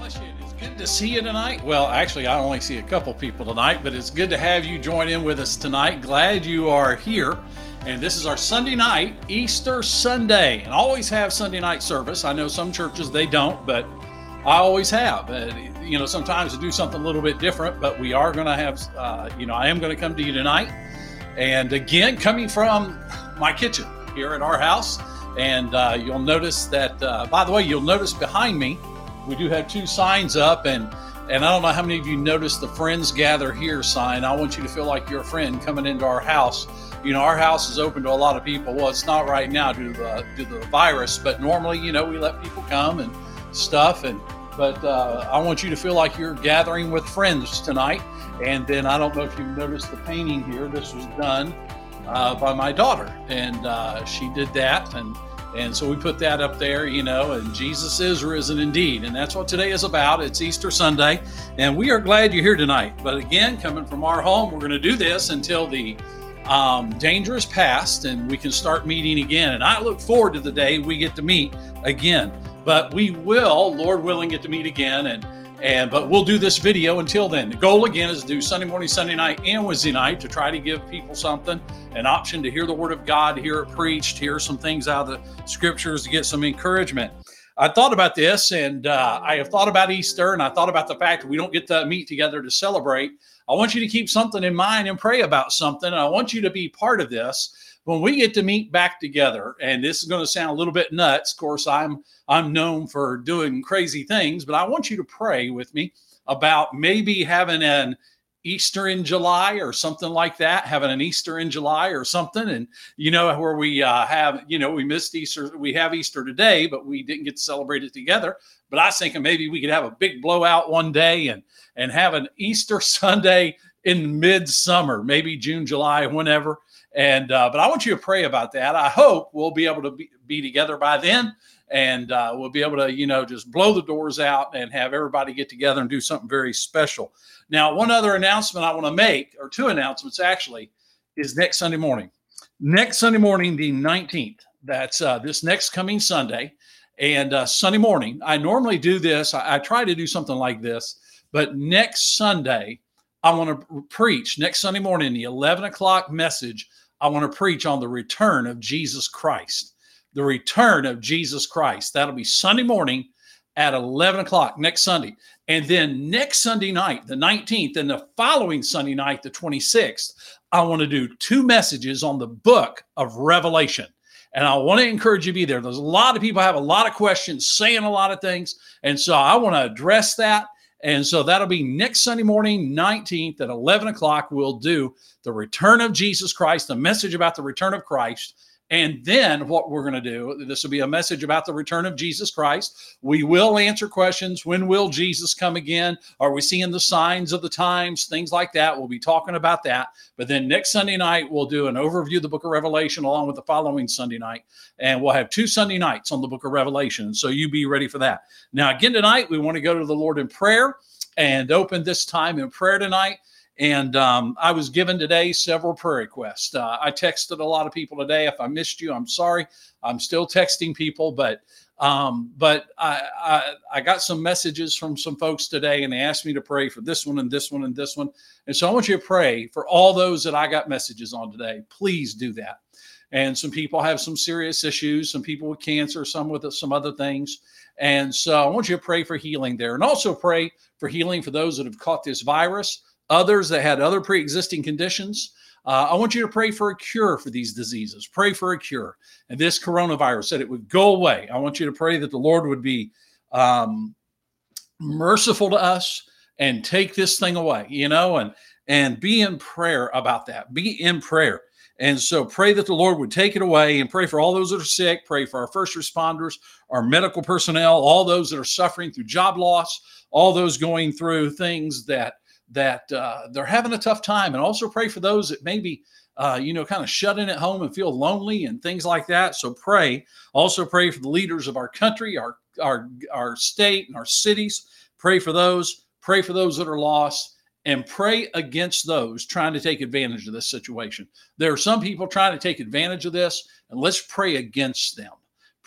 bless you. It's good to see you tonight. Well, actually, I only see a couple people tonight, but it's good to have you join in with us tonight. Glad you are here. And this is our Sunday night, Easter Sunday. And I always have Sunday night service. I know some churches they don't, but I always have. Uh, you know, sometimes to do something a little bit different, but we are going to have, uh, you know, I am going to come to you tonight. And again, coming from my kitchen here at our house. And uh, you'll notice that, uh, by the way, you'll notice behind me, we do have two signs up. And and I don't know how many of you noticed the Friends Gather Here sign. I want you to feel like you're a friend coming into our house. You know, our house is open to a lot of people. Well, it's not right now due to the, due to the virus, but normally, you know, we let people come and stuff. And but uh, I want you to feel like you're gathering with friends tonight. And then I don't know if you've noticed the painting here. This was done uh, by my daughter, and uh, she did that. And and so we put that up there, you know, and Jesus is risen indeed. And that's what today is about. It's Easter Sunday, and we are glad you're here tonight. But again, coming from our home, we're going to do this until the um, danger is past and we can start meeting again. And I look forward to the day we get to meet again. But we will, Lord willing, get to meet again. And and but we'll do this video until then. The goal again is to do Sunday morning, Sunday night, and Wednesday night to try to give people something, an option to hear the word of God, hear it preached, hear some things out of the scriptures to get some encouragement. I thought about this and uh, I have thought about Easter and I thought about the fact that we don't get to meet together to celebrate. I want you to keep something in mind and pray about something. I want you to be part of this when we get to meet back together, and this is going to sound a little bit nuts. Of course, I'm I'm known for doing crazy things, but I want you to pray with me about maybe having an Easter in July or something like that, having an Easter in July or something. And, you know, where we uh, have, you know, we missed Easter. We have Easter today, but we didn't get to celebrate it together. But I was thinking maybe we could have a big blowout one day and, and have an Easter Sunday in midsummer, maybe June, July, whenever. And uh, but I want you to pray about that. I hope we'll be able to be, be together by then, and uh, we'll be able to you know just blow the doors out and have everybody get together and do something very special. Now, one other announcement I want to make, or two announcements actually, is next Sunday morning. Next Sunday morning, the nineteenth. That's uh, this next coming Sunday, and uh, Sunday morning. I normally do this. I, I try to do something like this, but next Sunday. I want to preach next Sunday morning, the 11 o'clock message I want to preach on the return of Jesus Christ. The return of Jesus Christ. That'll be Sunday morning at 11 o'clock next Sunday. And then next Sunday night, the 19th, and the following Sunday night, the 26th, I want to do two messages on the book of Revelation. And I want to encourage you to be there. There's a lot of people have a lot of questions, saying a lot of things. And so I want to address that. And so that'll be next Sunday morning, 19th at 11 o'clock. We'll do the return of Jesus Christ, the message about the return of Christ. And then what we're going to do, this will be a message about the return of Jesus Christ. We will answer questions. When will Jesus come again? Are we seeing the signs of the times? Things like that. We'll be talking about that. But then next Sunday night, we'll do an overview of the book of Revelation along with the following Sunday night. And we'll have two Sunday nights on the book of Revelation. So you be ready for that. Now, again, tonight, we want to go to the Lord in prayer and open this time in prayer tonight. And um, I was given today several prayer requests. Uh, I texted a lot of people today. If I missed you, I'm sorry. I'm still texting people, but um, but I, I, I got some messages from some folks today, and they asked me to pray for this one and this one and this one. And so I want you to pray for all those that I got messages on today. Please do that. And some people have some serious issues. Some people with cancer. Some with some other things. And so I want you to pray for healing there, and also pray for healing for those that have caught this virus others that had other pre existing conditions. Uh, I want you to pray for a cure for these diseases. Pray for a cure. And this coronavirus, that it would go away. I want you to pray that the Lord would be um, merciful to us and take this thing away, you know, and and be in prayer about that. Be in prayer. And so pray that the Lord would take it away and pray for all those that are sick, pray for our first responders, our medical personnel, all those that are suffering through job loss, all those going through things that that uh, they're having a tough time, and also pray for those that maybe uh, you know kind of shut in at home and feel lonely and things like that. So pray. Also pray for the leaders of our country, our our our state, and our cities. Pray for those. Pray for those that are lost. And pray against those trying to take advantage of this situation. There are some people trying to take advantage of this, and let's pray against them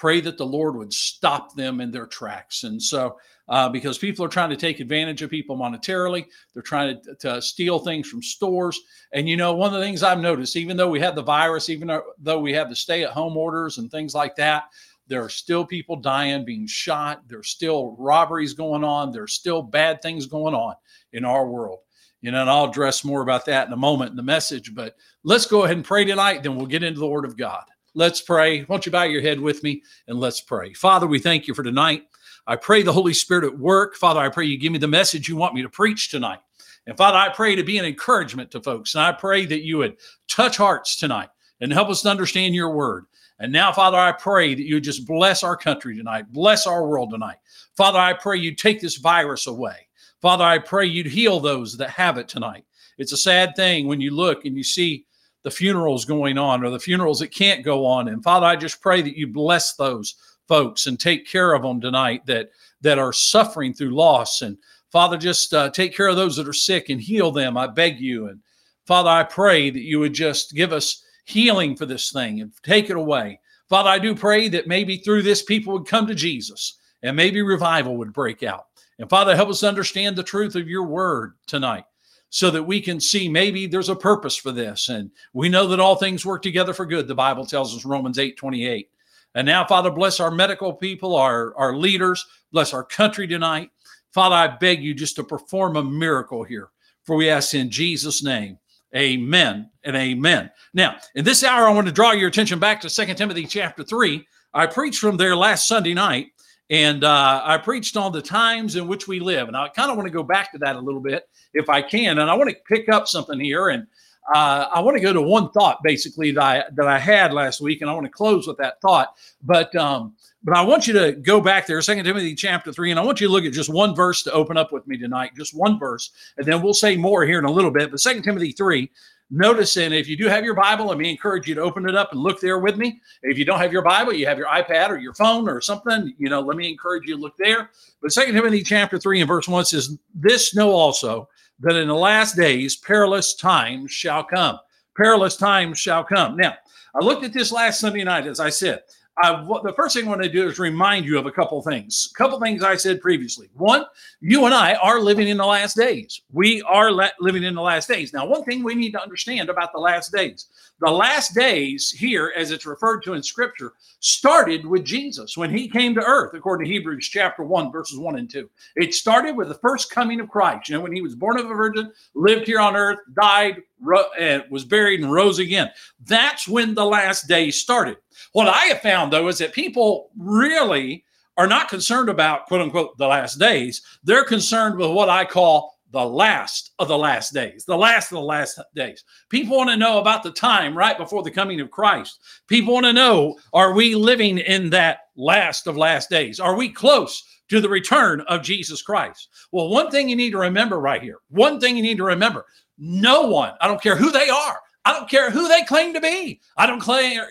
Pray that the Lord would stop them in their tracks. And so, uh, because people are trying to take advantage of people monetarily, they're trying to, to steal things from stores. And you know, one of the things I've noticed, even though we had the virus, even though we have the stay at home orders and things like that, there are still people dying, being shot. There's still robberies going on. There's still bad things going on in our world. You know, and I'll address more about that in a moment in the message. But let's go ahead and pray tonight, then we'll get into the Word of God. Let's pray. Why don't you bow your head with me and let's pray. Father, we thank you for tonight. I pray the Holy Spirit at work. Father, I pray you give me the message you want me to preach tonight. And Father, I pray to be an encouragement to folks. And I pray that you would touch hearts tonight and help us to understand your word. And now, Father, I pray that you just bless our country tonight, bless our world tonight. Father, I pray you take this virus away. Father, I pray you'd heal those that have it tonight. It's a sad thing when you look and you see the funerals going on or the funerals that can't go on. And Father, I just pray that you bless those folks and take care of them tonight that that are suffering through loss. And Father, just uh, take care of those that are sick and heal them. I beg you. And Father, I pray that you would just give us healing for this thing and take it away. Father, I do pray that maybe through this people would come to Jesus and maybe revival would break out. And Father, help us understand the truth of your word tonight so that we can see maybe there's a purpose for this. And we know that all things work together for good. The Bible tells us Romans 8 28. And now, Father, bless our medical people, our, our leaders, bless our country tonight. Father, I beg you just to perform a miracle here. For we ask in Jesus' name. Amen and amen. Now, in this hour, I want to draw your attention back to Second Timothy chapter 3. I preached from there last Sunday night, and uh, I preached on the times in which we live. And I kind of want to go back to that a little bit if I can. And I want to pick up something here. And uh, I want to go to one thought basically that I, that I had last week, and I want to close with that thought. But um, but I want you to go back there, Second Timothy chapter three, and I want you to look at just one verse to open up with me tonight, just one verse, and then we'll say more here in a little bit. But Second Timothy three, notice, and if you do have your Bible, let me encourage you to open it up and look there with me. If you don't have your Bible, you have your iPad or your phone or something, you know, let me encourage you to look there. But Second Timothy chapter three and verse one says, "This know also that in the last days perilous times shall come." Perilous times shall come. Now, I looked at this last Sunday night, as I said. I, the first thing I want to do is remind you of a couple things. A couple things I said previously. One, you and I are living in the last days. We are le- living in the last days. Now, one thing we need to understand about the last days the last days here, as it's referred to in Scripture, started with Jesus when he came to earth, according to Hebrews chapter 1, verses 1 and 2. It started with the first coming of Christ. You know, when he was born of a virgin, lived here on earth, died, uh, was buried, and rose again. That's when the last days started. What I have found, though, is that people really are not concerned about quote unquote the last days. They're concerned with what I call the last of the last days, the last of the last days. People want to know about the time right before the coming of Christ. People want to know are we living in that last of last days? Are we close to the return of Jesus Christ? Well, one thing you need to remember right here, one thing you need to remember no one, I don't care who they are, I don't care who they claim to be, I don't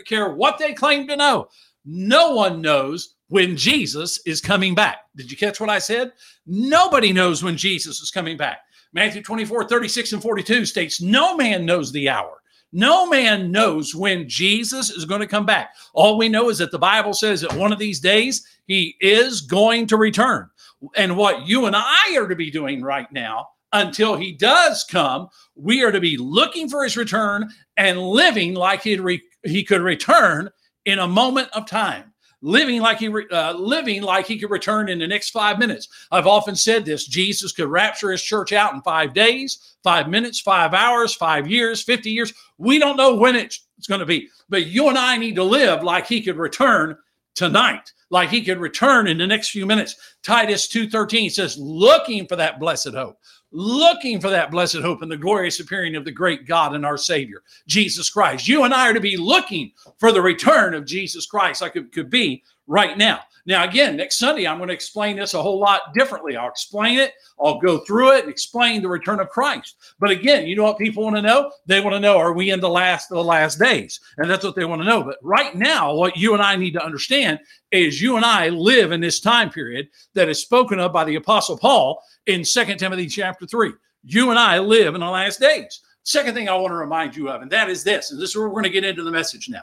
care what they claim to know. No one knows when Jesus is coming back. Did you catch what I said? Nobody knows when Jesus is coming back. Matthew 24, 36, and 42 states, No man knows the hour. No man knows when Jesus is going to come back. All we know is that the Bible says that one of these days he is going to return. And what you and I are to be doing right now until he does come, we are to be looking for his return and living like he re- he could return in a moment of time living like he uh, living like he could return in the next five minutes. I've often said this: Jesus could rapture his church out in five days, five minutes, five hours, five years, fifty years. We don't know when it's, going to be, but you and I need to live like he could return tonight, like he could return in the next few minutes. Titus two thirteen says, "Looking for that blessed hope." Looking for that blessed hope and the glorious appearing of the great God and our Savior, Jesus Christ. You and I are to be looking for the return of Jesus Christ like it could be right now. Now, again, next Sunday, I'm going to explain this a whole lot differently. I'll explain it, I'll go through it and explain the return of Christ. But again, you know what people want to know? They want to know, are we in the last of the last days? And that's what they want to know. But right now, what you and I need to understand is you and I live in this time period that is spoken of by the Apostle Paul in Second Timothy chapter 3. You and I live in the last days. Second thing I want to remind you of, and that is this, and this is where we're going to get into the message now.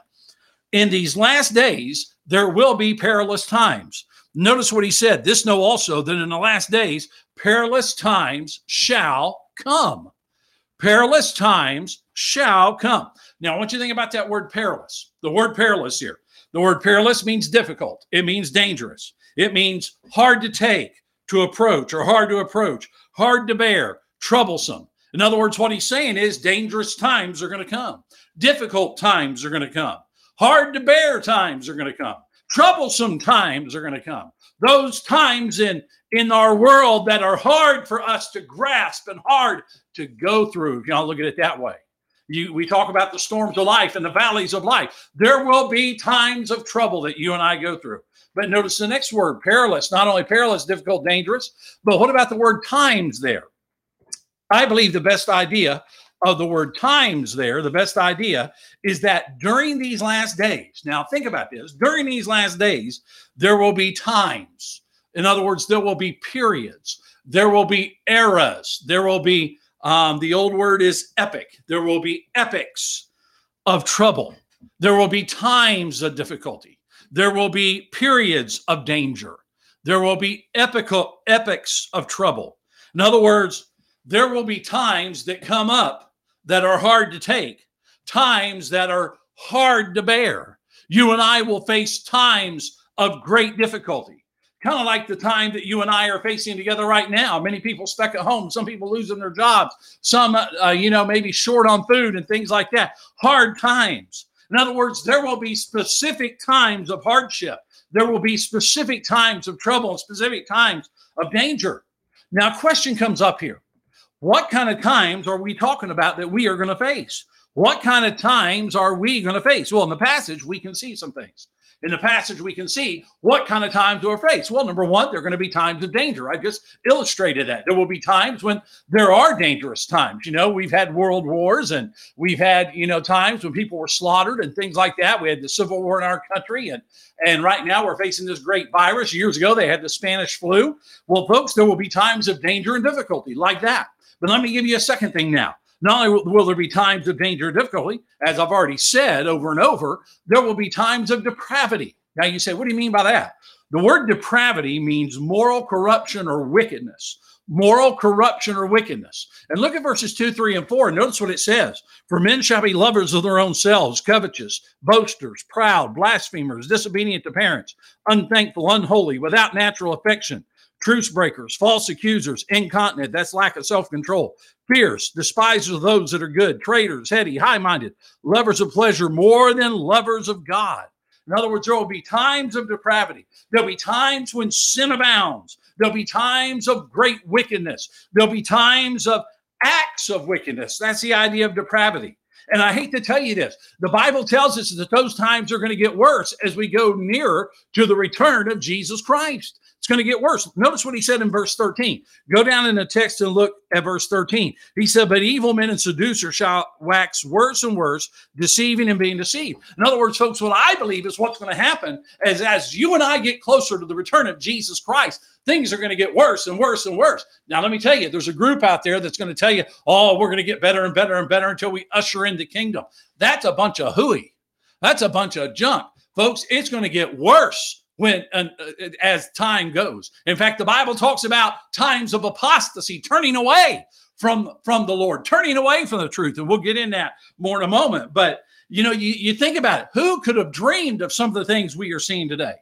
In these last days, there will be perilous times. Notice what he said. This know also that in the last days, perilous times shall come. Perilous times shall come. Now, I want you to think about that word perilous. The word perilous here. The word perilous means difficult, it means dangerous, it means hard to take, to approach, or hard to approach, hard to bear, troublesome. In other words, what he's saying is dangerous times are going to come, difficult times are going to come, hard to bear times are going to come, troublesome times are going to come. Those times in in our world that are hard for us to grasp and hard to go through. If y'all look at it that way. You, we talk about the storms of life and the valleys of life. There will be times of trouble that you and I go through. But notice the next word, perilous. Not only perilous, difficult, dangerous, but what about the word times there? I believe the best idea of the word times there, the best idea is that during these last days, now think about this, during these last days, there will be times. In other words, there will be periods, there will be eras, there will be um, the old word is epic. There will be epics of trouble. There will be times of difficulty. There will be periods of danger. There will be epical epics of trouble. In other words, there will be times that come up that are hard to take, times that are hard to bear. You and I will face times of great difficulty kind of like the time that you and I are facing together right now. Many people stuck at home, some people losing their jobs, some, uh, you know, maybe short on food and things like that. Hard times. In other words, there will be specific times of hardship. There will be specific times of trouble and specific times of danger. Now, a question comes up here. What kind of times are we talking about that we are going to face? What kind of times are we going to face? Well, in the passage, we can see some things in the passage, we can see what kind of times we're faced. Well, number one, there are going to be times of danger. I just illustrated that. There will be times when there are dangerous times. You know, we've had world wars and we've had, you know, times when people were slaughtered and things like that. We had the Civil War in our country. And, and right now we're facing this great virus. Years ago, they had the Spanish flu. Well, folks, there will be times of danger and difficulty like that. But let me give you a second thing now. Not only will there be times of danger and difficulty, as I've already said over and over, there will be times of depravity. Now you say, what do you mean by that? The word depravity means moral corruption or wickedness. Moral corruption or wickedness. And look at verses 2, 3, and 4. Notice what it says. For men shall be lovers of their own selves, covetous, boasters, proud, blasphemers, disobedient to parents, unthankful, unholy, without natural affection truce breakers, false accusers, incontinent, that's lack of self control, fierce, despisers of those that are good, traitors, heady, high minded, lovers of pleasure more than lovers of God. In other words, there will be times of depravity. There'll be times when sin abounds. There'll be times of great wickedness. There'll be times of acts of wickedness. That's the idea of depravity. And I hate to tell you this the Bible tells us that those times are going to get worse as we go nearer to the return of Jesus Christ. Going to get worse. Notice what he said in verse 13. Go down in the text and look at verse 13. He said, But evil men and seducers shall wax worse and worse, deceiving and being deceived. In other words, folks, what I believe is what's going to happen is as you and I get closer to the return of Jesus Christ, things are going to get worse and worse and worse. Now, let me tell you, there's a group out there that's going to tell you, oh, we're going to get better and better and better until we usher in the kingdom. That's a bunch of hooey. That's a bunch of junk. Folks, it's going to get worse when uh, as time goes. In fact, the Bible talks about times of apostasy, turning away from from the Lord, turning away from the truth, and we'll get in that more in a moment. But you know, you, you think about it. Who could have dreamed of some of the things we are seeing today?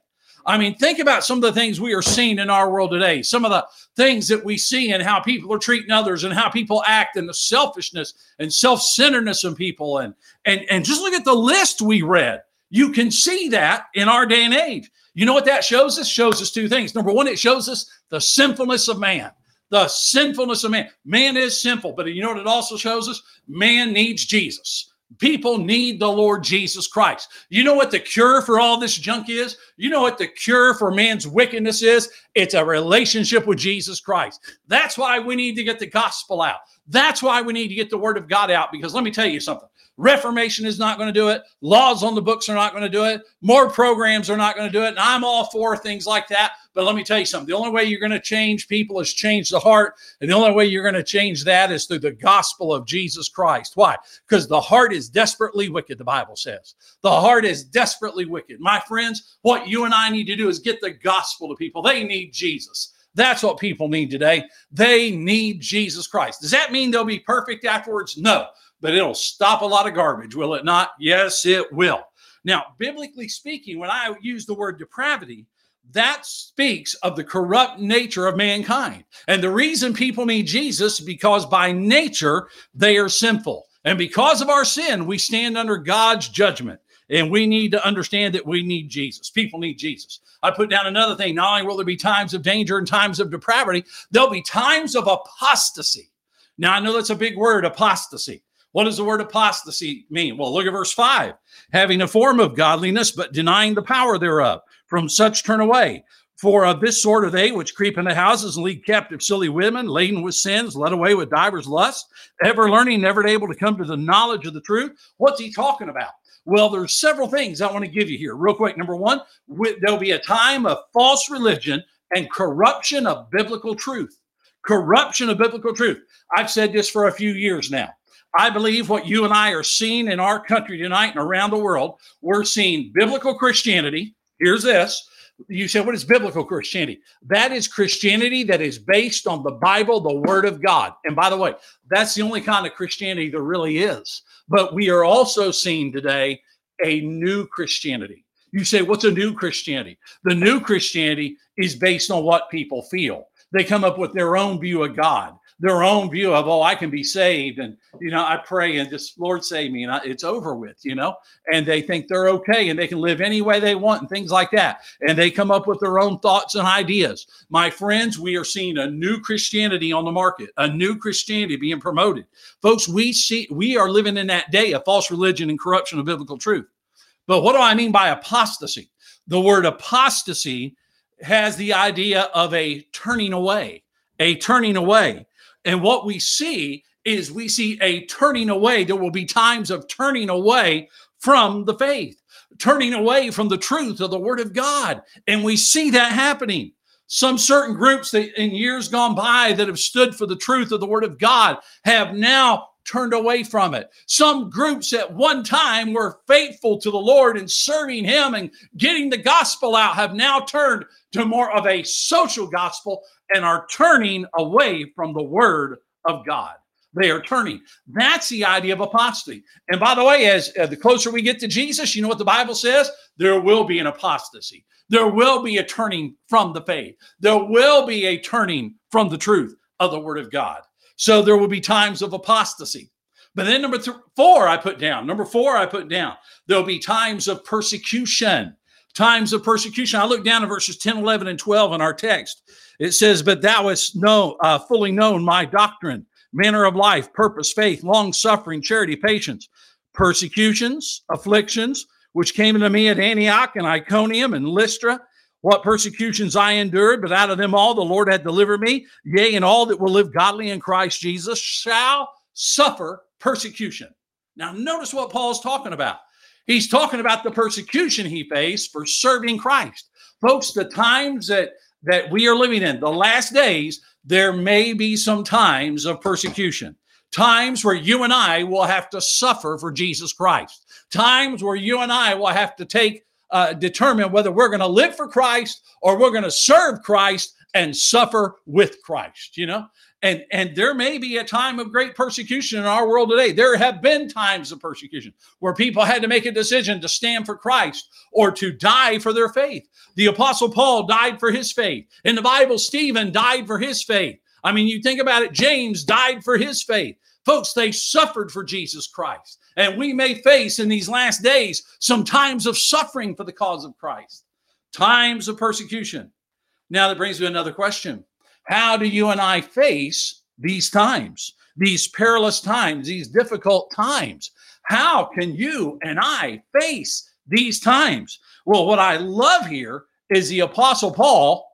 I mean, think about some of the things we are seeing in our world today, some of the things that we see and how people are treating others and how people act and the selfishness and self-centeredness in people. And and and just look at the list we read. You can see that in our day and age. You know what that shows us? Shows us two things. Number one, it shows us the sinfulness of man. The sinfulness of man. Man is sinful, but you know what it also shows us? Man needs Jesus. People need the Lord Jesus Christ. You know what the cure for all this junk is? You know what the cure for man's wickedness is? It's a relationship with Jesus Christ. That's why we need to get the gospel out. That's why we need to get the word of God out because let me tell you something. Reformation is not going to do it. Laws on the books are not going to do it. More programs are not going to do it. And I'm all for things like that. But let me tell you something the only way you're going to change people is change the heart. And the only way you're going to change that is through the gospel of Jesus Christ. Why? Because the heart is desperately wicked, the Bible says. The heart is desperately wicked. My friends, what you and I need to do is get the gospel to people. They need Jesus. That's what people need today. They need Jesus Christ. Does that mean they'll be perfect afterwards? No, but it'll stop a lot of garbage, will it not? Yes, it will. Now, biblically speaking, when I use the word depravity, that speaks of the corrupt nature of mankind. And the reason people need Jesus because by nature they are sinful. And because of our sin, we stand under God's judgment. And we need to understand that we need Jesus. People need Jesus. I put down another thing. Not only will there be times of danger and times of depravity, there'll be times of apostasy. Now, I know that's a big word, apostasy. What does the word apostasy mean? Well, look at verse 5 having a form of godliness, but denying the power thereof. From such turn away. For of this sort are they which creep into houses and lead captive silly women, laden with sins, led away with divers lusts, ever learning, never able to come to the knowledge of the truth. What's he talking about? Well, there's several things I want to give you here, real quick. Number one, there'll be a time of false religion and corruption of biblical truth. Corruption of biblical truth. I've said this for a few years now. I believe what you and I are seeing in our country tonight and around the world, we're seeing biblical Christianity. Here's this. You said, what is biblical Christianity? That is Christianity that is based on the Bible, the Word of God. And by the way, that's the only kind of Christianity there really is. But we are also seeing today a new Christianity. You say, what's a new Christianity? The new Christianity is based on what people feel. They come up with their own view of God their own view of oh i can be saved and you know i pray and just lord save me and I, it's over with you know? And they think they're okay and they can live any way they want and things like that. And they come up with their own thoughts and ideas. My friends we are seeing a new christianity on the market a new christianity being promoted. Folks we see we are living in that day of false religion and corruption of biblical truth. But what do i mean by apostasy? The word apostasy has the idea of a turning away a turning away and what we see is we see a turning away. There will be times of turning away from the faith, turning away from the truth of the word of God. And we see that happening. Some certain groups that in years gone by that have stood for the truth of the word of God have now turned away from it. Some groups at one time were faithful to the Lord and serving Him and getting the gospel out have now turned to more of a social gospel and are turning away from the word of God. They are turning. That's the idea of apostasy. And by the way, as uh, the closer we get to Jesus, you know what the Bible says? There will be an apostasy. There will be a turning from the faith. There will be a turning from the truth of the word of God. So there will be times of apostasy. But then number th- four, I put down. Number four, I put down. There'll be times of persecution. Times of persecution. I look down at verses 10, 11, and 12 in our text. It says, But thou hast know, uh, fully known my doctrine, manner of life, purpose, faith, long suffering, charity, patience, persecutions, afflictions, which came unto me at Antioch and Iconium and Lystra what persecutions I endured, but out of them all the Lord had delivered me. Yea, and all that will live godly in Christ Jesus shall suffer persecution. Now, notice what Paul's talking about. He's talking about the persecution he faced for serving Christ. Folks, the times that, that we are living in, the last days, there may be some times of persecution. Times where you and I will have to suffer for Jesus Christ. Times where you and I will have to take uh, determine whether we're going to live for Christ or we're going to serve Christ and suffer with Christ, you know? And and there may be a time of great persecution in our world today. There have been times of persecution where people had to make a decision to stand for Christ or to die for their faith. The apostle Paul died for his faith. In the Bible, Stephen died for his faith. I mean, you think about it, James died for his faith. Folks, they suffered for Jesus Christ. And we may face in these last days some times of suffering for the cause of Christ, times of persecution. Now that brings me another question. How do you and I face these times, these perilous times, these difficult times? How can you and I face these times? Well, what I love here is the Apostle Paul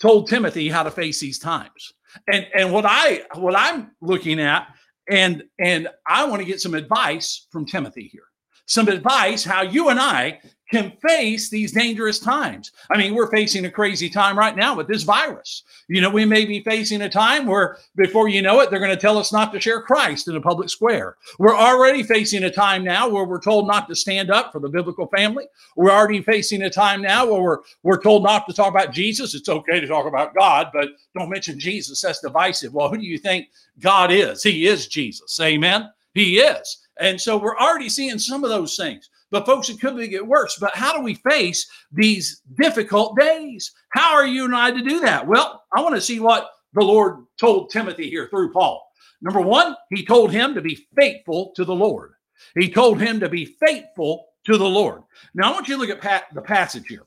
told Timothy how to face these times. And and what I what I'm looking at and and I want to get some advice from Timothy here. Some advice how you and I can face these dangerous times. I mean, we're facing a crazy time right now with this virus. You know, we may be facing a time where before you know it, they're going to tell us not to share Christ in a public square. We're already facing a time now where we're told not to stand up for the biblical family. We're already facing a time now where we're, we're told not to talk about Jesus. It's okay to talk about God, but don't mention Jesus. That's divisive. Well, who do you think God is? He is Jesus. Amen. He is. And so we're already seeing some of those things. But folks, it could be get worse. But how do we face these difficult days? How are you and I to do that? Well, I want to see what the Lord told Timothy here through Paul. Number one, he told him to be faithful to the Lord. He told him to be faithful to the Lord. Now, I want you to look at the passage here,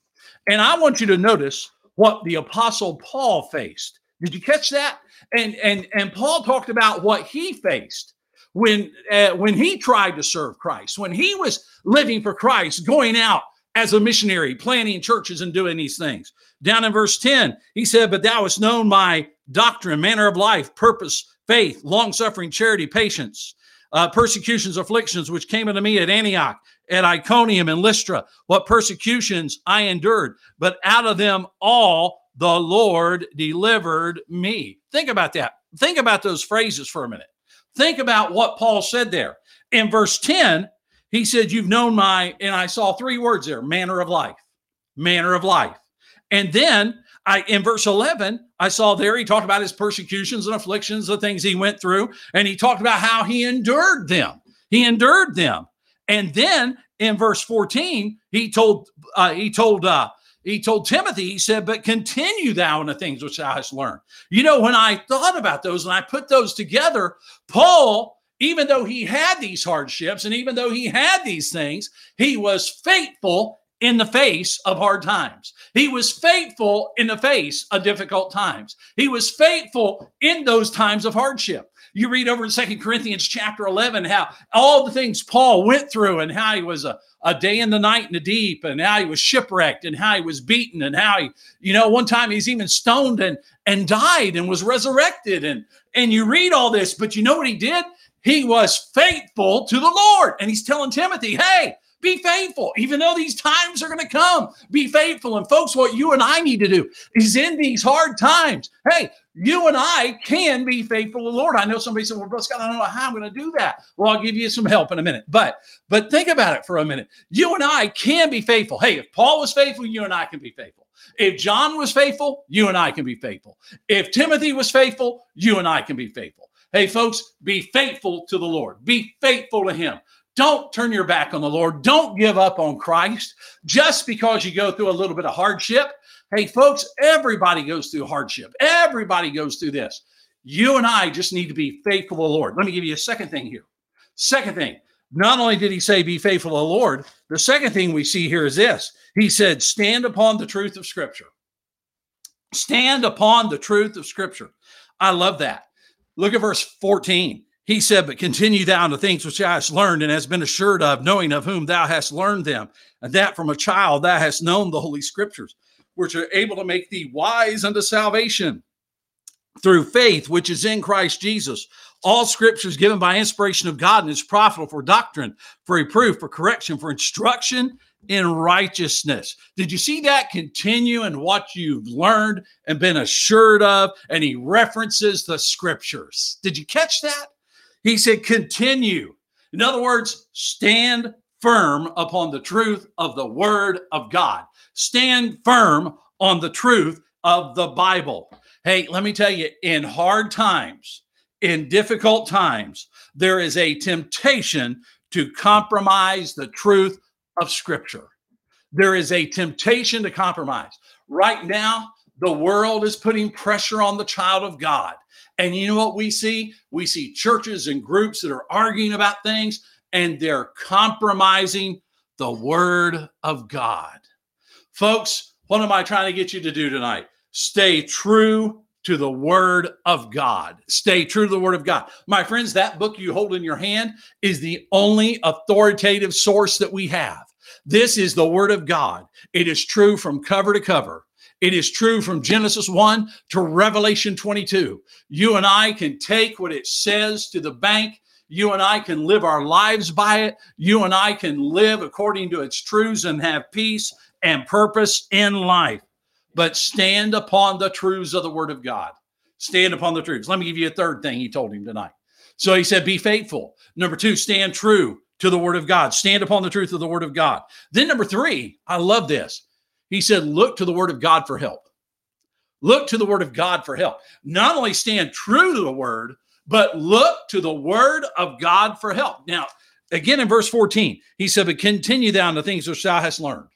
and I want you to notice what the apostle Paul faced. Did you catch that? And and and Paul talked about what he faced when uh, when he tried to serve Christ, when he was living for Christ, going out as a missionary, planting churches and doing these things. Down in verse 10, he said, But thou hast known my doctrine, manner of life, purpose, faith, long suffering, charity, patience, uh, persecutions, afflictions, which came unto me at Antioch, at Iconium, and Lystra, what persecutions I endured, but out of them all the Lord delivered me. Think about that. Think about those phrases for a minute. Think about what Paul said there. In verse 10, he said, You've known my, and I saw three words there manner of life, manner of life. And then I, in verse 11, I saw there he talked about his persecutions and afflictions, the things he went through, and he talked about how he endured them. He endured them. And then in verse 14, he told, uh, he told, uh, he told Timothy, he said, But continue thou in the things which thou hast learned. You know, when I thought about those and I put those together, Paul, even though he had these hardships and even though he had these things, he was faithful in the face of hard times. He was faithful in the face of difficult times. He was faithful in those times of hardship. You read over in Second Corinthians chapter 11 how all the things Paul went through and how he was a, a day in the night in the deep and how he was shipwrecked and how he was beaten and how he, you know, one time he's even stoned and and died and was resurrected. And and you read all this, but you know what he did? He was faithful to the Lord. And he's telling Timothy, hey, be faithful, even though these times are going to come. Be faithful. And folks, what you and I need to do is in these hard times, hey, you and I can be faithful to the Lord. I know somebody said, Well, Brother Scott, I don't know how I'm going to do that. Well, I'll give you some help in a minute. But but think about it for a minute. You and I can be faithful. Hey, if Paul was faithful, you and I can be faithful. If John was faithful, you and I can be faithful. If Timothy was faithful, you and I can be faithful. Hey, folks, be faithful to the Lord. Be faithful to Him. Don't turn your back on the Lord. Don't give up on Christ just because you go through a little bit of hardship. Hey, folks, everybody goes through hardship. Everybody goes through this. You and I just need to be faithful to the Lord. Let me give you a second thing here. Second thing, not only did he say, be faithful to the Lord, the second thing we see here is this He said, stand upon the truth of Scripture. Stand upon the truth of Scripture. I love that. Look at verse 14. He said, But continue thou in the things which thou hast learned and hast been assured of, knowing of whom thou hast learned them, and that from a child thou hast known the Holy Scriptures, which are able to make thee wise unto salvation through faith which is in Christ Jesus. All scriptures given by inspiration of God and is profitable for doctrine, for reproof, for correction, for instruction in righteousness. Did you see that continue in what you've learned and been assured of? And he references the scriptures. Did you catch that? He said, continue. In other words, stand firm upon the truth of the word of God. Stand firm on the truth of the Bible. Hey, let me tell you, in hard times, in difficult times, there is a temptation to compromise the truth of Scripture. There is a temptation to compromise. Right now, the world is putting pressure on the child of God. And you know what we see? We see churches and groups that are arguing about things and they're compromising the word of God. Folks, what am I trying to get you to do tonight? Stay true to the word of God. Stay true to the word of God. My friends, that book you hold in your hand is the only authoritative source that we have. This is the word of God. It is true from cover to cover. It is true from Genesis 1 to Revelation 22. You and I can take what it says to the bank. You and I can live our lives by it. You and I can live according to its truths and have peace and purpose in life. But stand upon the truths of the Word of God. Stand upon the truths. Let me give you a third thing he told him tonight. So he said, Be faithful. Number two, stand true to the Word of God. Stand upon the truth of the Word of God. Then, number three, I love this. He said, Look to the Word of God for help. Look to the Word of God for help. Not only stand true to the Word, but look to the word of God for help. Now, again in verse 14, he said, But continue down the things which thou hast learned.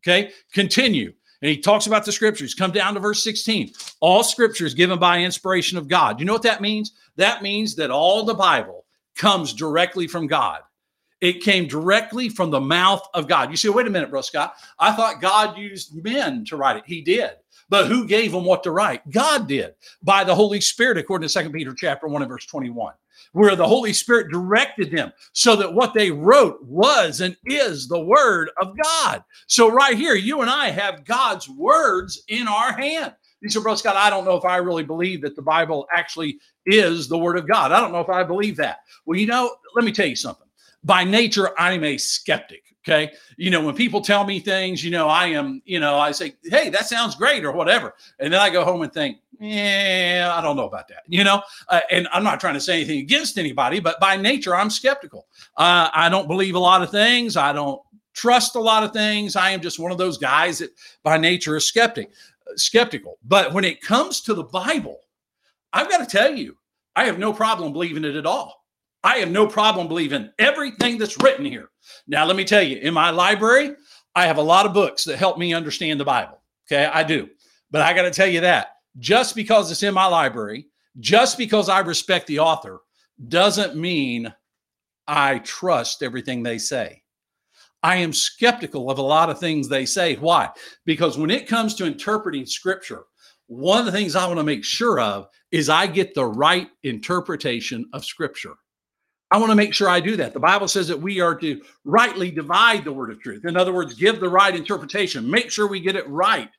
Okay, continue. And he talks about the scriptures. Come down to verse 16. All scripture is given by inspiration of God. You know what that means? That means that all the Bible comes directly from God. It came directly from the mouth of God. You say, wait a minute, bro Scott. I thought God used men to write it. He did. But who gave them what to write? God did by the Holy Spirit, according to Second Peter chapter 1 and verse 21, where the Holy Spirit directed them so that what they wrote was and is the word of God. So right here, you and I have God's words in our hand. You said, Bro Scott, I don't know if I really believe that the Bible actually is the word of God. I don't know if I believe that. Well, you know, let me tell you something. By nature, I'm a skeptic. Okay. You know, when people tell me things, you know, I am, you know, I say, hey, that sounds great or whatever. And then I go home and think, yeah, I don't know about that, you know, uh, and I'm not trying to say anything against anybody, but by nature, I'm skeptical. Uh, I don't believe a lot of things. I don't trust a lot of things. I am just one of those guys that by nature is skeptic, skeptical. But when it comes to the Bible, I've got to tell you, I have no problem believing it at all. I have no problem believing everything that's written here. Now, let me tell you, in my library, I have a lot of books that help me understand the Bible. Okay, I do. But I got to tell you that just because it's in my library, just because I respect the author, doesn't mean I trust everything they say. I am skeptical of a lot of things they say. Why? Because when it comes to interpreting scripture, one of the things I want to make sure of is I get the right interpretation of scripture. I want to make sure I do that. The Bible says that we are to rightly divide the word of truth. In other words, give the right interpretation. Make sure we get it right.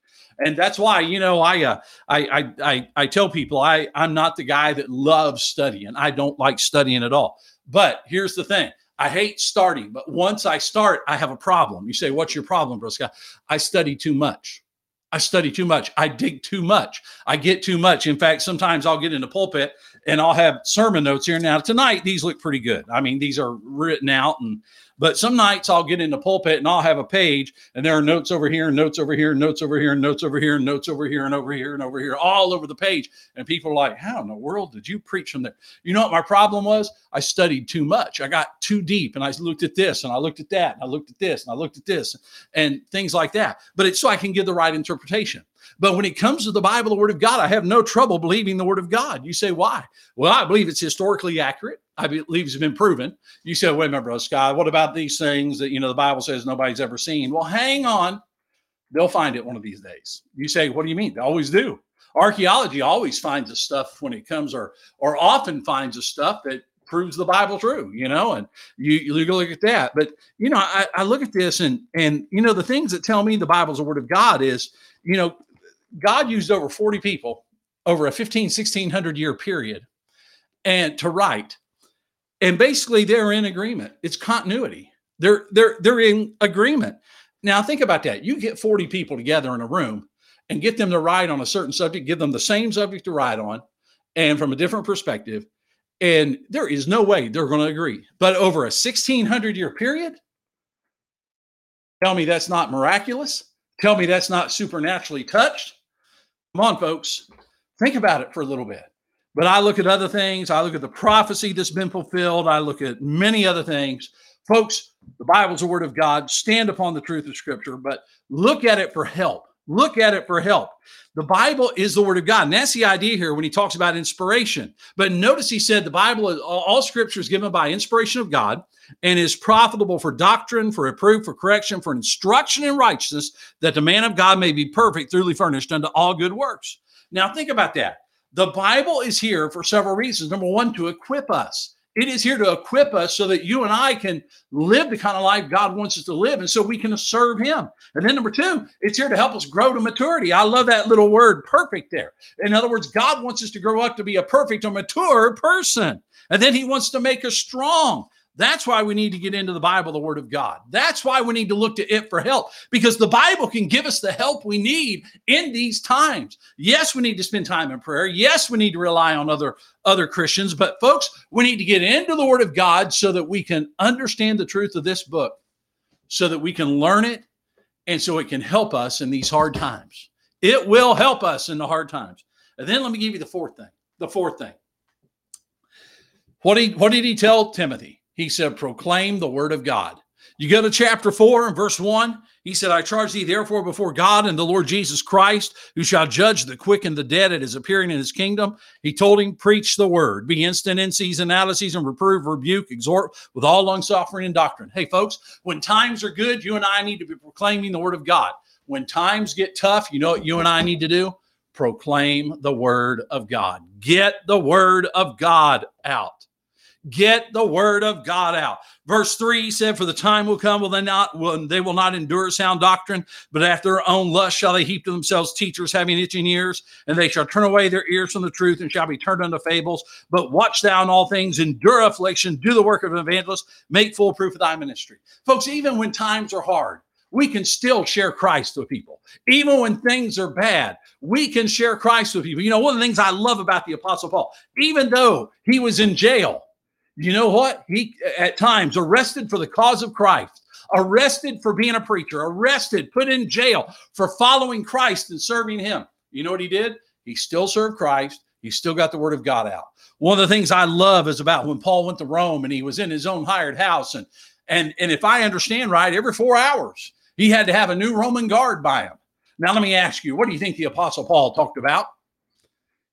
And that's why, you know, I, uh, I, I, I, I tell people I, I'm not the guy that loves studying. I don't like studying at all. But here's the thing. I hate starting, but once I start, I have a problem. You say, What's your problem, bro Scott? I study too much. I study too much. I dig too much. I get too much. In fact, sometimes I'll get in the pulpit and I'll have sermon notes here. Now, tonight, these look pretty good. I mean, these are written out and but some nights I'll get in the pulpit and I'll have a page and there are notes over here, and notes over here, and notes over here, and notes over here, and notes over here, and over here, and over here, all over the page. And people are like, How in the world did you preach from there? You know what my problem was? I studied too much. I got too deep and I looked at this and I looked at that and I looked at this and I looked at this and things like that. But it's so I can give the right interpretation. But when it comes to the Bible, the Word of God, I have no trouble believing the Word of God. You say, why? Well, I believe it's historically accurate. I believe it's been proven. You say, wait a minute, Brother Scott, what about these things that, you know, the Bible says nobody's ever seen? Well, hang on. They'll find it one of these days. You say, what do you mean? They always do. Archaeology always finds the stuff when it comes, or or often finds the stuff that proves the Bible true, you know, and you, you look at that. But, you know, I, I look at this and, and, you know, the things that tell me the Bible's a word of God is, you know, God used over 40 people over a 15, 1600 year period and to write. And basically they're in agreement. It's continuity. They're they're they're in agreement. Now think about that. You get 40 people together in a room and get them to write on a certain subject, give them the same subject to write on and from a different perspective. And there is no way they're going to agree. But over a 1600 year period, tell me that's not miraculous. Tell me that's not supernaturally touched. Come on, folks. Think about it for a little bit. But I look at other things. I look at the prophecy that's been fulfilled. I look at many other things. Folks, the Bible's a word of God. Stand upon the truth of Scripture, but look at it for help. Look at it for help. The Bible is the word of God. And that's the idea here when he talks about inspiration. But notice he said the Bible is all, all scripture is given by inspiration of God and is profitable for doctrine, for reproof, for correction, for instruction in righteousness, that the man of God may be perfect, truly furnished unto all good works. Now think about that. The Bible is here for several reasons. Number one, to equip us. It is here to equip us so that you and I can live the kind of life God wants us to live and so we can serve Him. And then number two, it's here to help us grow to maturity. I love that little word, perfect, there. In other words, God wants us to grow up to be a perfect or mature person. And then He wants to make us strong. That's why we need to get into the Bible, the Word of God. That's why we need to look to it for help because the Bible can give us the help we need in these times. Yes, we need to spend time in prayer. Yes, we need to rely on other other Christians, but folks, we need to get into the Word of God so that we can understand the truth of this book, so that we can learn it, and so it can help us in these hard times. It will help us in the hard times. And then let me give you the fourth thing. The fourth thing. What, he, what did he tell Timothy? He said, proclaim the word of God. You go to chapter 4 and verse 1. He said, I charge thee therefore before God and the Lord Jesus Christ, who shall judge the quick and the dead at his appearing in his kingdom. He told him, Preach the word, be instant in season, out of season, reprove, rebuke, exhort with all long suffering and doctrine. Hey, folks, when times are good, you and I need to be proclaiming the word of God. When times get tough, you know what you and I need to do? Proclaim the word of God. Get the word of God out. Get the word of God out. Verse 3 he said, For the time will come, will they not will they will not endure sound doctrine, but after their own lust shall they heap to themselves teachers having itching ears, and they shall turn away their ears from the truth and shall be turned unto fables. But watch thou in all things, endure affliction, do the work of an evangelist, make full proof of thy ministry. Folks, even when times are hard, we can still share Christ with people. Even when things are bad, we can share Christ with people. You know, one of the things I love about the Apostle Paul, even though he was in jail, you know what? He at times arrested for the cause of Christ, arrested for being a preacher, arrested, put in jail for following Christ and serving him. You know what he did? He still served Christ. He still got the word of God out. One of the things I love is about when Paul went to Rome and he was in his own hired house. And and and if I understand right, every four hours he had to have a new Roman guard by him. Now let me ask you, what do you think the apostle Paul talked about?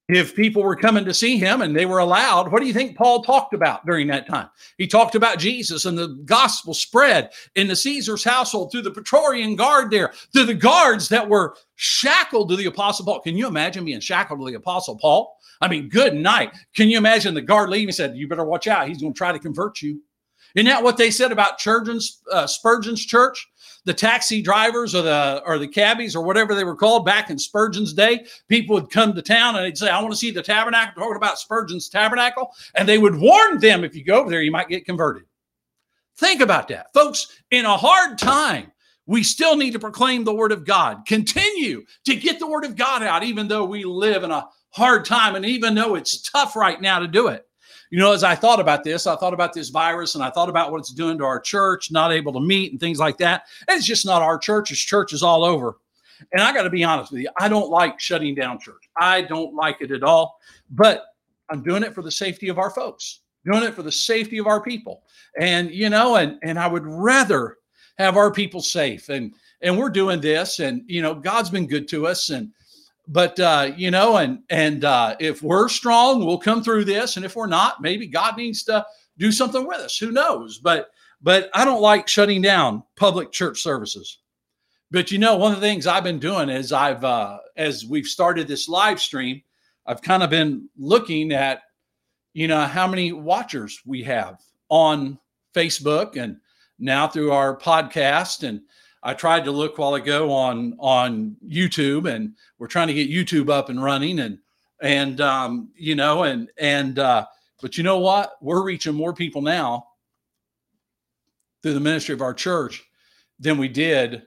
If people were coming to see him and they were allowed, what do you think Paul talked about during that time? He talked about Jesus and the gospel spread in the Caesar's household through the Praetorian guard there, through the guards that were shackled to the apostle Paul. Can you imagine being shackled to the apostle Paul? I mean, good night. Can you imagine the guard leaving and said, You better watch out. He's going to try to convert you. Isn't that what they said about Spurgeon's, uh, Spurgeon's church? The taxi drivers or the or the cabbies or whatever they were called back in Spurgeon's day, people would come to town and they'd say, "I want to see the tabernacle." Talking about Spurgeon's tabernacle, and they would warn them, "If you go over there, you might get converted." Think about that, folks. In a hard time, we still need to proclaim the word of God. Continue to get the word of God out, even though we live in a hard time, and even though it's tough right now to do it. You know, as I thought about this, I thought about this virus and I thought about what it's doing to our church, not able to meet and things like that. And it's just not our church, it's churches all over. And I got to be honest with you, I don't like shutting down church. I don't like it at all. But I'm doing it for the safety of our folks, doing it for the safety of our people. And, you know, and, and I would rather have our people safe. And, and we're doing this and, you know, God's been good to us. And, but uh, you know, and and uh, if we're strong, we'll come through this, and if we're not, maybe God needs to do something with us. Who knows? But but I don't like shutting down public church services. But you know, one of the things I've been doing is I've uh, as we've started this live stream, I've kind of been looking at you know how many watchers we have on Facebook and now through our podcast and I tried to look while ago on on YouTube, and we're trying to get YouTube up and running, and and um, you know, and and uh, but you know what? We're reaching more people now through the ministry of our church than we did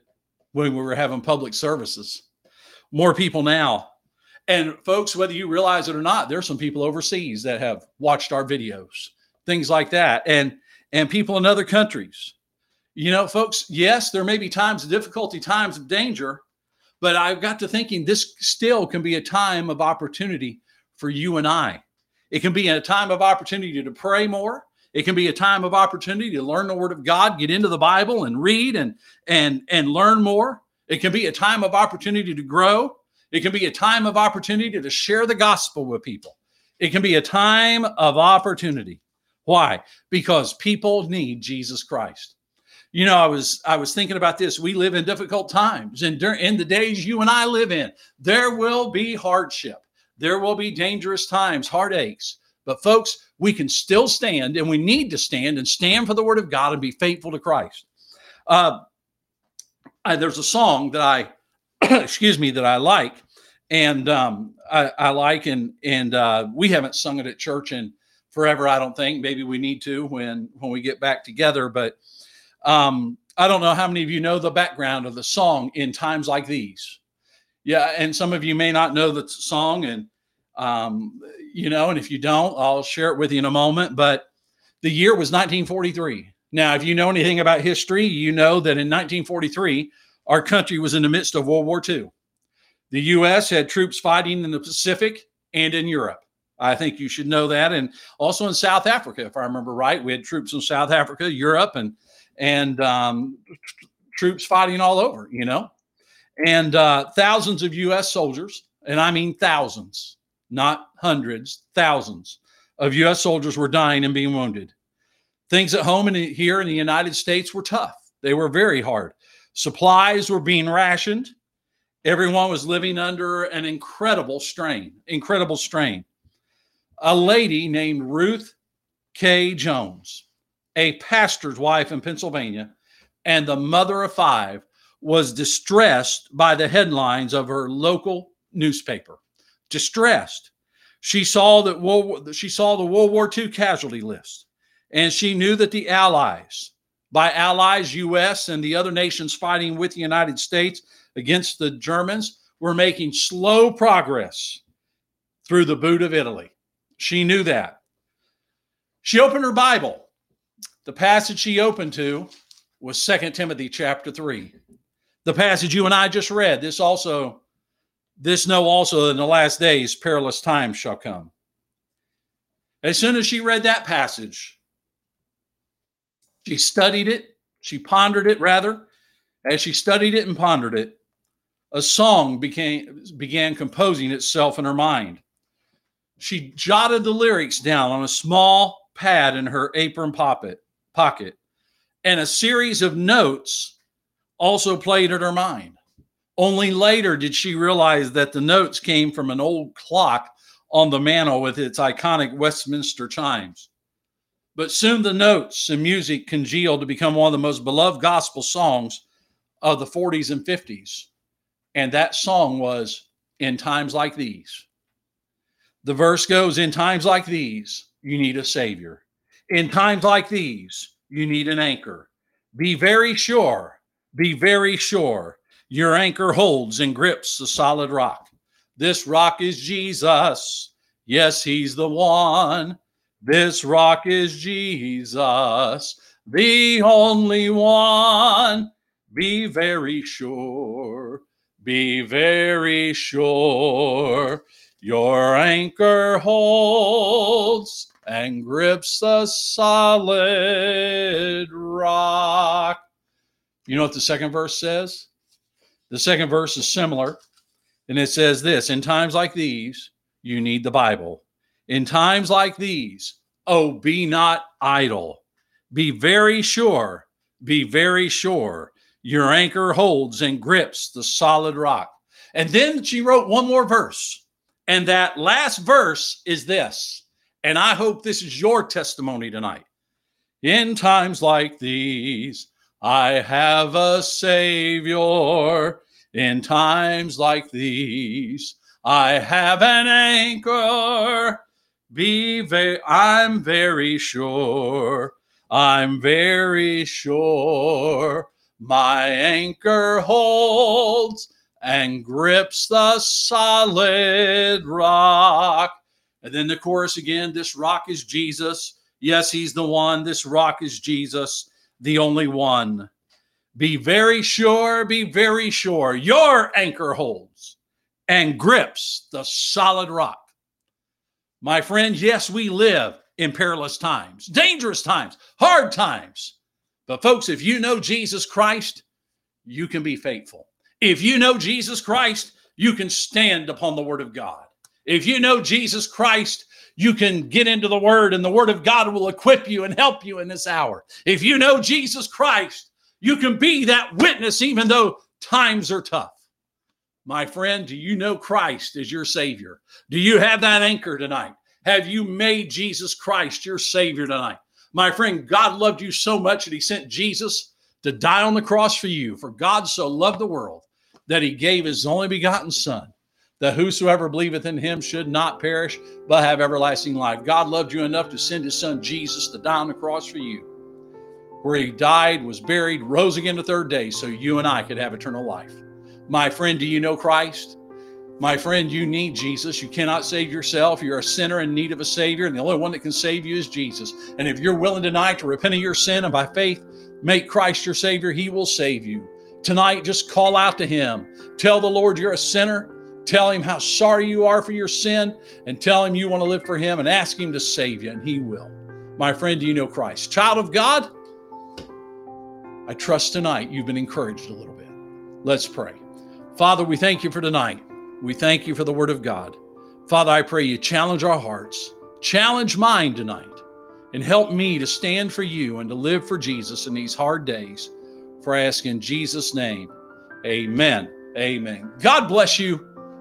when we were having public services. More people now. And folks, whether you realize it or not, there's some people overseas that have watched our videos, things like that, and and people in other countries you know, folks, yes, there may be times of difficulty, times of danger, but I've got to thinking this still can be a time of opportunity for you and I. It can be a time of opportunity to pray more. It can be a time of opportunity to learn the word of God, get into the Bible and read and and and learn more. It can be a time of opportunity to grow. It can be a time of opportunity to share the gospel with people. It can be a time of opportunity. Why? Because people need Jesus Christ you know i was i was thinking about this we live in difficult times and during in the days you and i live in there will be hardship there will be dangerous times heartaches But, folks, we can still stand and we need to stand and stand for the word of God and be faithful to Christ. Uh, I, there's a song that I, excuse me, that I like, and um, I, I, like, and and uh, we haven't sung it at church in forever. I don't think. Maybe we need to when when we get back together. But um, I don't know how many of you know the background of the song in times like these. Yeah, and some of you may not know the song, and um, you know, and if you don't, I'll share it with you in a moment. But the year was 1943. Now, if you know anything about history, you know that in 1943, our country was in the midst of World War II. The U.S. had troops fighting in the Pacific and in Europe. I think you should know that, and also in South Africa, if I remember right, we had troops in South Africa, Europe, and and um, troops fighting all over. You know, and uh, thousands of U.S. soldiers, and I mean thousands, not hundreds, thousands of U.S. soldiers were dying and being wounded. Things at home and here in the United States were tough. They were very hard. Supplies were being rationed. Everyone was living under an incredible strain, incredible strain. A lady named Ruth K. Jones, a pastor's wife in Pennsylvania and the mother of five, was distressed by the headlines of her local newspaper. Distressed. She saw that World, she saw the World War II casualty list, and she knew that the Allies, by Allies, U.S. and the other nations fighting with the United States against the Germans, were making slow progress through the boot of Italy. She knew that. She opened her Bible. The passage she opened to was Second Timothy chapter 3 the passage you and I just read. This also, this know also in the last days perilous times shall come. As soon as she read that passage, she studied it, she pondered it rather. As she studied it and pondered it, a song became began composing itself in her mind. She jotted the lyrics down on a small pad in her apron pocket, pocket, and a series of notes also played in her mind. Only later did she realize that the notes came from an old clock on the mantel with its iconic Westminster chimes. But soon the notes and music congealed to become one of the most beloved gospel songs of the 40s and 50s. And that song was In Times Like These. The verse goes In times like these, you need a Savior. In times like these, you need an anchor. Be very sure be very sure your anchor holds and grips the solid rock. This rock is Jesus. Yes, he's the one. This rock is Jesus, the only one. Be very sure, be very sure. Your anchor holds and grips the solid rock. You know what the second verse says? The second verse is similar, and it says this In times like these, you need the Bible. In times like these, oh, be not idle. Be very sure, be very sure your anchor holds and grips the solid rock. And then she wrote one more verse. And that last verse is this. And I hope this is your testimony tonight. In times like these, I have a Savior in times like these. I have an anchor. Be very, I'm very sure. I'm very sure my anchor holds and grips the solid rock. And then the chorus again this rock is Jesus. Yes, he's the one. This rock is Jesus the only one. Be very sure, be very sure your anchor holds and grips the solid rock. My friends, yes, we live in perilous times, dangerous times, hard times. But, folks, if you know Jesus Christ, you can be faithful. If you know Jesus Christ, you can stand upon the word of God. If you know Jesus Christ, you can get into the word and the word of God will equip you and help you in this hour. If you know Jesus Christ, you can be that witness even though times are tough. My friend, do you know Christ as your Savior? Do you have that anchor tonight? Have you made Jesus Christ your Savior tonight? My friend, God loved you so much that He sent Jesus to die on the cross for you. For God so loved the world that He gave His only begotten Son, that whosoever believeth in Him should not perish, but have everlasting life. God loved you enough to send His Son Jesus to die on the cross for you, where He died, was buried, rose again the third day, so you and I could have eternal life. My friend, do you know Christ? My friend, you need Jesus. You cannot save yourself. You're a sinner in need of a Savior, and the only one that can save you is Jesus. And if you're willing tonight to repent of your sin and by faith make Christ your Savior, He will save you. Tonight, just call out to Him. Tell the Lord you're a sinner. Tell Him how sorry you are for your sin, and tell Him you want to live for Him and ask Him to save you, and He will. My friend, do you know Christ? Child of God, I trust tonight you've been encouraged a little bit. Let's pray. Father, we thank you for tonight. We thank you for the word of God. Father, I pray you challenge our hearts, challenge mine tonight, and help me to stand for you and to live for Jesus in these hard days. For I ask in Jesus' name, amen. Amen. God bless you.